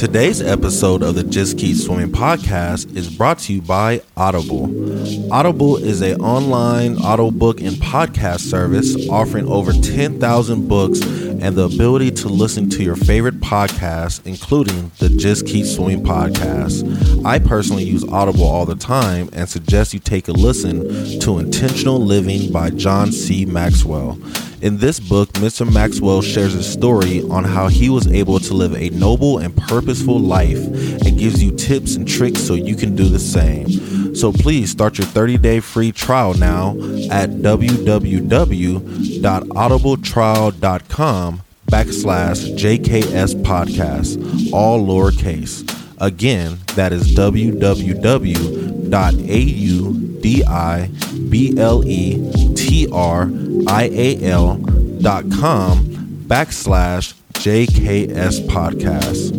Today's episode of the Just Keep Swimming podcast is brought to you by Audible. Audible is a online audiobook and podcast service offering over 10,000 books and the ability to listen to your favorite podcasts, including the Just Keep Swimming podcast. I personally use Audible all the time and suggest you take a listen to Intentional Living by John C. Maxwell. In this book, Mr. Maxwell shares his story on how he was able to live a noble and purposeful life and gives you tips and tricks so you can do the same. So please start your 30 day free trial now at www.audibletrial.com backslash JKS podcast, all lowercase. Again, that is www.audibletrial.com backslash JKS podcast.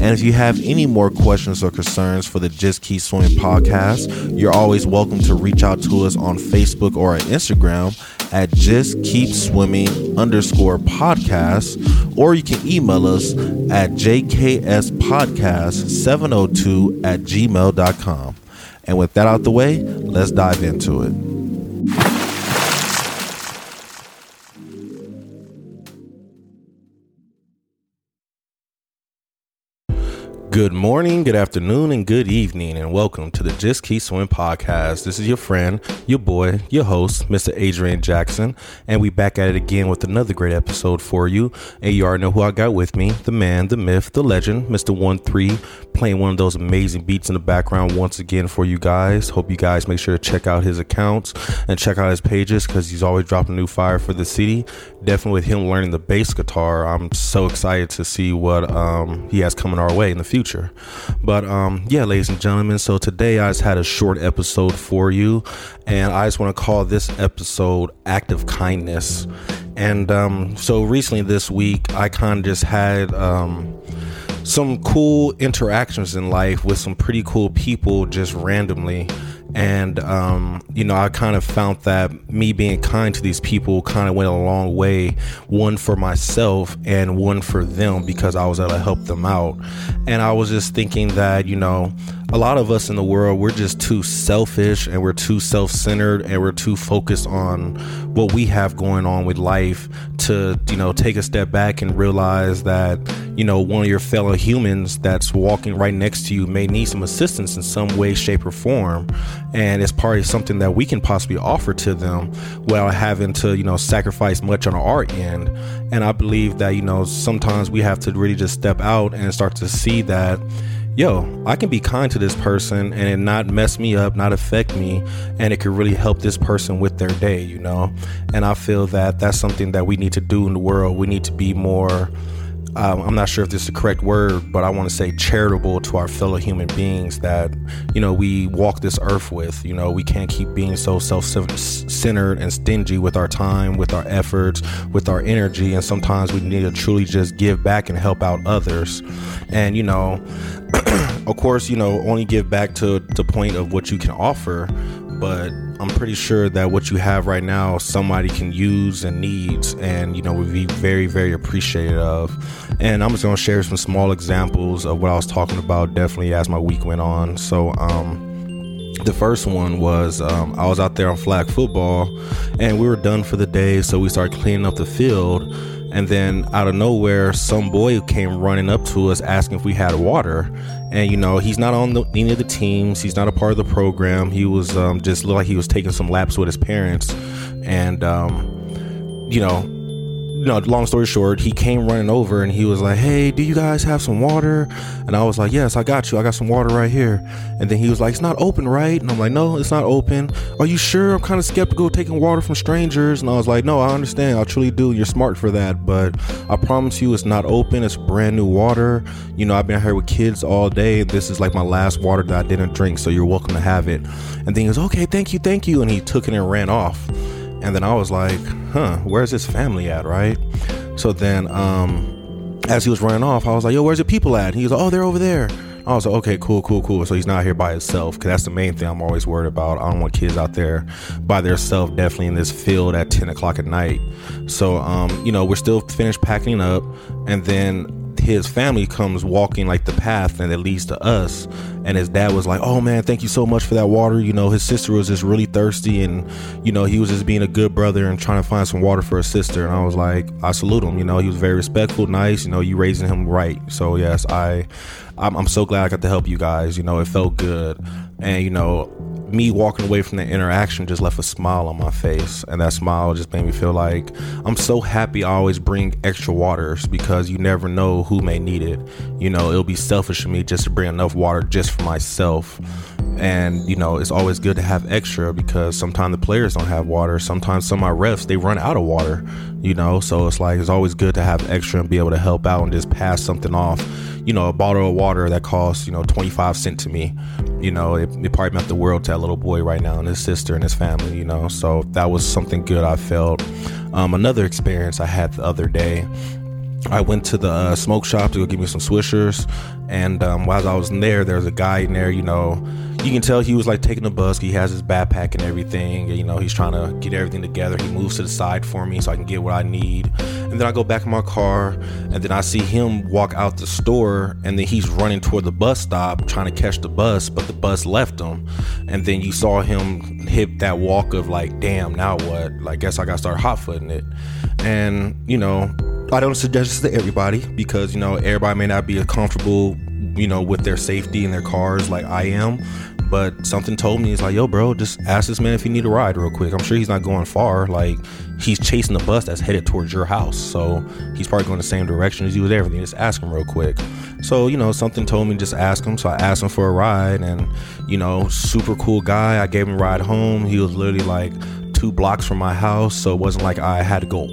And if you have any more questions or concerns for the Just Keep Swimming podcast, you're always welcome to reach out to us on Facebook or on Instagram at Just Keep Swimming underscore podcast, or you can email us at JKS Podcast 702 at gmail.com. And with that out the way, let's dive into it. Good morning, good afternoon, and good evening, and welcome to the Just Keep Swimming podcast. This is your friend, your boy, your host, Mr. Adrian Jackson, and we back at it again with another great episode for you. And you already know who I got with me the man, the myth, the legend, Mr. One Three, playing one of those amazing beats in the background once again for you guys. Hope you guys make sure to check out his accounts and check out his pages because he's always dropping new fire for the city. Definitely with him learning the bass guitar, I'm so excited to see what um, he has coming our way in the future future. But um, yeah, ladies and gentlemen, so today I just had a short episode for you, and I just want to call this episode Act of Kindness. And um, so recently this week, I kind of just had. Um, some cool interactions in life with some pretty cool people just randomly and um, you know i kind of found that me being kind to these people kind of went a long way one for myself and one for them because i was able to help them out. And i was just thinking that you know a lot of us in the world we're just too selfish and we're too self-centered and we're too focused on what we have going on with life to you know take a step back and realize that you know one of your fellow humans that's walking right next to you may need some assistance in some way shape or form. And it's part of something that we can possibly offer to them without having to you know sacrifice much on our end. And i believe that you know sometimes we have to really just step out and start to see that yo, I can be kind to this person and it not mess me up, not affect me, and it could really help this person with their day, you know? And I feel that that's something that we need to do in the world. We need to be more um, I'm not sure if this is the correct word, but I want to say charitable to our fellow human beings that, you know, we walk this earth with. You know, we can't keep being so self centered and stingy with our time, with our efforts, with our energy. And sometimes we need to truly just give back and help out others. And, you know, of course, you know, only give back to the point of what you can offer, but I'm pretty sure that what you have right now, somebody can use and needs, and you know, would be very, very appreciative of. And I'm just gonna share some small examples of what I was talking about, definitely as my week went on. So, um, the first one was um, I was out there on flag football, and we were done for the day, so we started cleaning up the field. And then out of nowhere, some boy came running up to us asking if we had water and you know he's not on the, any of the teams. He's not a part of the program. He was um, just looked like he was taking some laps with his parents. And um, you know know, long story short, he came running over and he was like, Hey, do you guys have some water? And I was like, Yes, I got you. I got some water right here. And then he was like, It's not open, right? And I'm like, No, it's not open. Are you sure? I'm kind of skeptical taking water from strangers. And I was like, No, I understand. I truly do. You're smart for that. But I promise you, it's not open. It's brand new water. You know, I've been here with kids all day. This is like my last water that I didn't drink. So you're welcome to have it. And then he goes, Okay, thank you, thank you. And he took it and ran off. And then I was like, huh, where's his family at, right? So then, um, as he was running off, I was like, yo, where's your people at? He was like, oh, they're over there. I was like, okay, cool, cool, cool. So he's not here by himself because that's the main thing I'm always worried about. I don't want kids out there by themselves, definitely in this field at 10 o'clock at night. So, um, you know, we're still finished packing up, and then his family comes walking like the path and it leads to us. And his dad was like oh man thank you so much for that water. You know his sister was just really thirsty and you know he was just being a good brother and trying to find some water for his sister. And i was like i salute him you know he was very respectful nice you know you raising him right. So yes i i'm, I'm so glad i got to help you guys you know it felt good and you know me walking away from the interaction just left a smile on my face. And that smile just made me feel like i'm so happy i always bring extra waters because you never know who may need it. You know it'll be selfish of me just to bring enough water just for myself. And you know it's always good to have extra because sometimes the players don't have water. Sometimes some of my refs they run out of water you know? So it's like it's always good to have extra and be able to help out and just pass something off you know a bottle of water that costs you know 25 cent to me. You know it, it probably meant the world to that little boy right now and his sister and his family you know. So that was something good i felt. Um, another experience i had the other day I went to the uh, smoke shop to go get me some swishers, and um, while I was in there, there was a guy in there. You know, you can tell he was like taking a bus. He has his backpack and everything. You know, he's trying to get everything together. He moves to the side for me so I can get what I need, and then I go back in my car, and then I see him walk out the store, and then he's running toward the bus stop trying to catch the bus, but the bus left him, and then you saw him hit that walk of like, damn, now what? Like, guess I got to start hot footing it, and you know I don't suggest this to everybody because you know everybody may not be comfortable, you know, with their safety in their cars like I am. But something told me it's like, yo, bro, just ask this man if he need a ride real quick. I'm sure he's not going far. Like he's chasing the bus that's headed towards your house, so he's probably going the same direction as you with everything. Just ask him real quick. So you know, something told me just ask him. So I asked him for a ride, and you know, super cool guy. I gave him a ride home. He was literally like two blocks from my house, so it wasn't like I had to go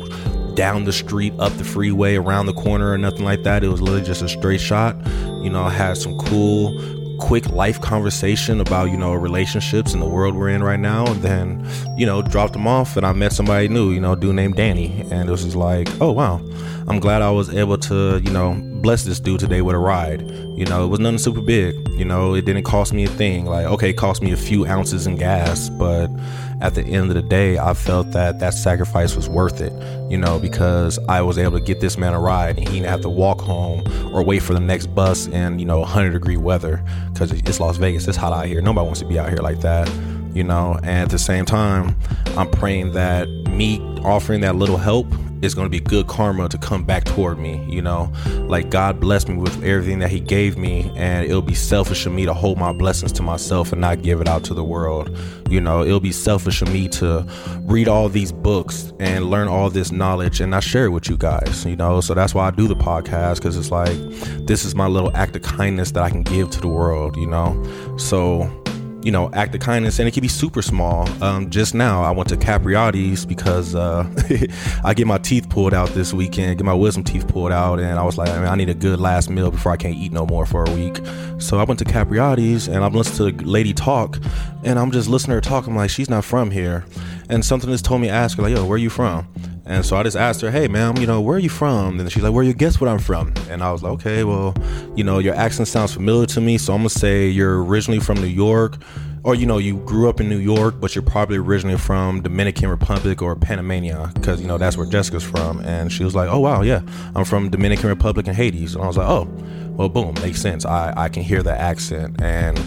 down the street, up the freeway, around the corner, or nothing like that. It was literally just a straight shot. You know, I had some cool, quick life conversation about, you know, relationships and the world we're in right now. And then, you know, dropped them off and I met somebody new, you know, dude named Danny. And it was just like, oh, wow. I'm glad I was able to, you know, bless this dude today with a ride. You know, it was nothing super big. You know, it didn't cost me a thing. Like, okay, it cost me a few ounces in gas, but at the end of the day, I felt that that sacrifice was worth it, you know, because I was able to get this man a ride and he didn't have to walk home or wait for the next bus in, you know, 100 degree weather because it's Las Vegas. It's hot out here. Nobody wants to be out here like that, you know, and at the same time, I'm praying that me offering that little help is going to be good karma to come back toward me you know? Like god blessed me with everything that he gave me and it'll be selfish of me to hold my blessings to myself and not give it out to the world you know? It'll be selfish of me to read all these books and learn all this knowledge and not share it with you guys you know? So that's why i do the podcast because it's like this is my little act of kindness that i can give to the world you know? So you know, act of kindness, and it can be super small. Um, just now, I went to Capriotti's because uh, I get my teeth pulled out this weekend, get my wisdom teeth pulled out, and I was like, I, mean, I need a good last meal before I can't eat no more for a week. So I went to Capriotti's, and I'm listening to Lady talk, and I'm just listening to her talk. I'm like, she's not from here, and something just told me ask her like, yo, where are you from? And so I just asked her, hey, ma'am, you know, where are you from? And she's like, where you guess what I'm from? And I was like, okay, well, you know, your accent sounds familiar to me. So I'm going to say you're originally from New York, or, you know, you grew up in New York, but you're probably originally from Dominican Republic or Panamania, because, you know, that's where Jessica's from. And she was like, oh, wow, yeah, I'm from Dominican Republic and Haiti. And I was like, oh, well, boom, makes sense. I, I can hear the accent. And,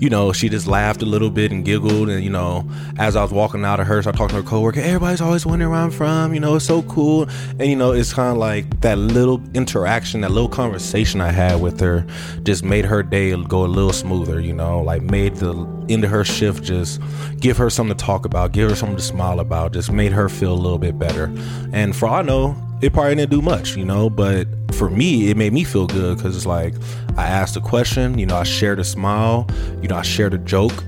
you know, she just laughed a little bit and giggled. And, you know, as I was walking out of her, I talked to her coworker, everybody's always wondering where I'm from. You know, it's so cool. And, you know, it's kind of like that little interaction, that little conversation I had with her just made her day go a little smoother, you know, like made the end of her shift just give her something to talk about, give her something to smile about, just made her feel a little bit better. And for all I know, it probably didn't do much, you know, but for me, it made me feel good because it's like I asked a question, you know, I shared a smile, you know, I shared a joke,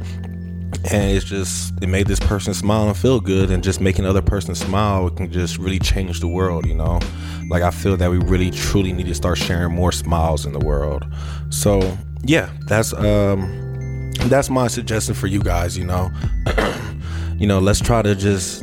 and it's just it made this person smile and feel good, and just making other person smile can just really change the world, you know. Like I feel that we really truly need to start sharing more smiles in the world. So yeah, that's um that's my suggestion for you guys, you know. you know, let's try to just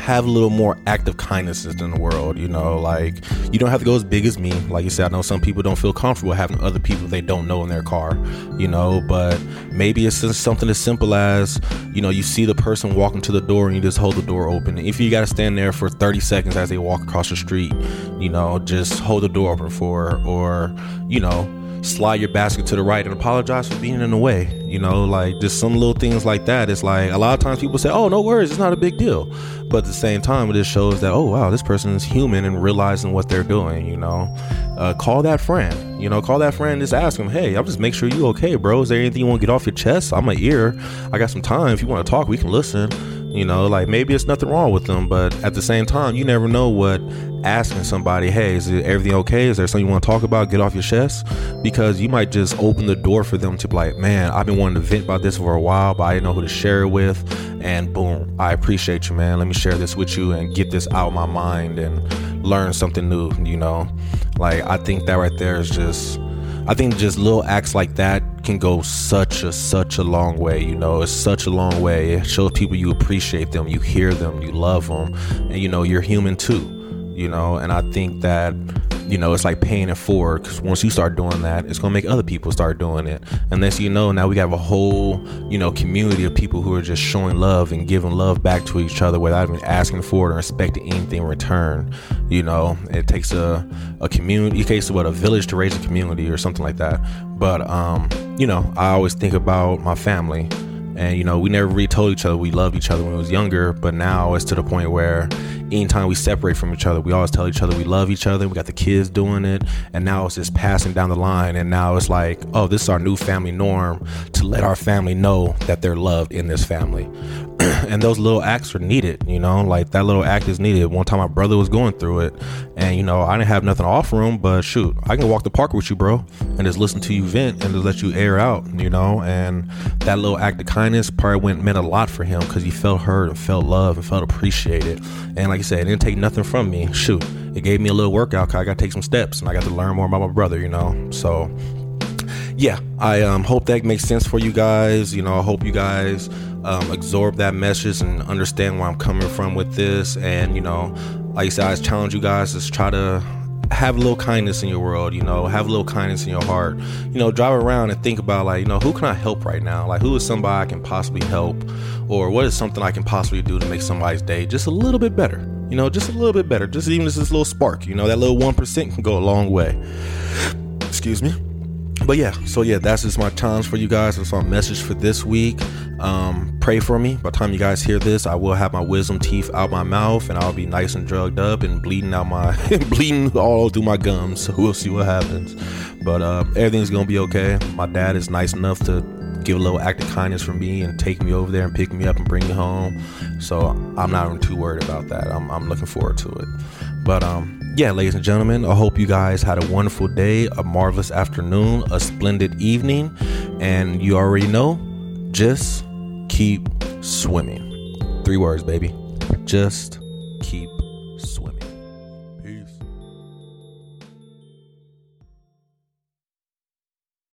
have a little more active kindnesses in the world. You know, like you don't have to go as big as me. Like you said, I know some people don't feel comfortable having other people they don't know in their car. You know, but maybe it's just something as simple as you know you see the person walking to the door and you just hold the door open. If you got to stand there for 30 seconds as they walk across the street, you know, just hold the door open for, or you know slide your basket to the right and apologize for being in the way. You know, like just some little things like that. It's like a lot of times people say, "Oh, no worries, it's not a big deal," but at the same time, it just shows that, oh wow, this person is human and realizing what they're doing. You know, uh, call that friend. You know, call that friend. Just ask them, "Hey, I'll just make sure you okay, bro. Is there anything you want to get off your chest? I'm a ear. I got some time. If you want to talk, we can listen." You know, like maybe it's nothing wrong with them, but at the same time, you never know what asking somebody, hey, is everything okay? Is there something you want to talk about? Get off your chest? Because you might just open the door for them to be like, man, I've been wanting to vent about this for a while, but I didn't know who to share it with. And boom, I appreciate you, man. Let me share this with you and get this out of my mind and learn something new, you know? Like, I think that right there is just I think just little acts like that can go such a such a long way. You know, it's such a long way. It shows people you appreciate them, you hear them, you love them, and you know you're human too. You know, and I think that you know, it's like paying it forward because once you start doing that, it's gonna make other people start doing it. And then, you know, now we have a whole, you know, community of people who are just showing love and giving love back to each other without even asking for it or expecting anything in return. You know, it takes a a community, it takes what a village to raise a community or something like that. But um, you know, I always think about my family and you know we never really told each other we loved each other when we was younger but now it's to the point where anytime we separate from each other we always tell each other we love each other we got the kids doing it and now it's just passing down the line and now it's like oh this is our new family norm to let our family know that they're loved in this family and those little acts are needed, you know, like that little act is needed. One time my brother was going through it, and you know, I didn't have nothing to offer him, but shoot, I can walk the park with you, bro, and just listen to you vent and just let you air out, you know. And that little act of kindness probably went meant a lot for him because he felt heard and felt loved and felt appreciated. And like I said, it didn't take nothing from me. Shoot, it gave me a little workout I got to take some steps and I got to learn more about my brother, you know. So yeah, I um, hope that makes sense for you guys. You know, I hope you guys um, absorb that message and understand where I'm coming from with this. And, you know, like I said, I challenge you guys to try to have a little kindness in your world, you know, have a little kindness in your heart. You know, drive around and think about, like, you know, who can I help right now? Like, who is somebody I can possibly help? Or what is something I can possibly do to make somebody's day just a little bit better? You know, just a little bit better. Just even just this little spark, you know, that little 1% can go a long way. Excuse me but yeah, so yeah, that's just my challenge for you guys. That's my message for this week. Um, pray for me. By the time you guys hear this, I will have my wisdom teeth out my mouth, and I'll be nice and drugged up and bleeding out my bleeding all through my gums. So we'll see what happens. But uh, everything's gonna be okay. My dad is nice enough to give a little act of kindness from me and take me over there and pick me up and bring me home. So I'm not even too worried about that. I'm, I'm looking forward to it. But um, yeah, ladies and gentlemen, I hope you guys had a wonderful day, a marvelous afternoon, a splendid evening, and you already know, just keep swimming. Three words, baby. Just keep.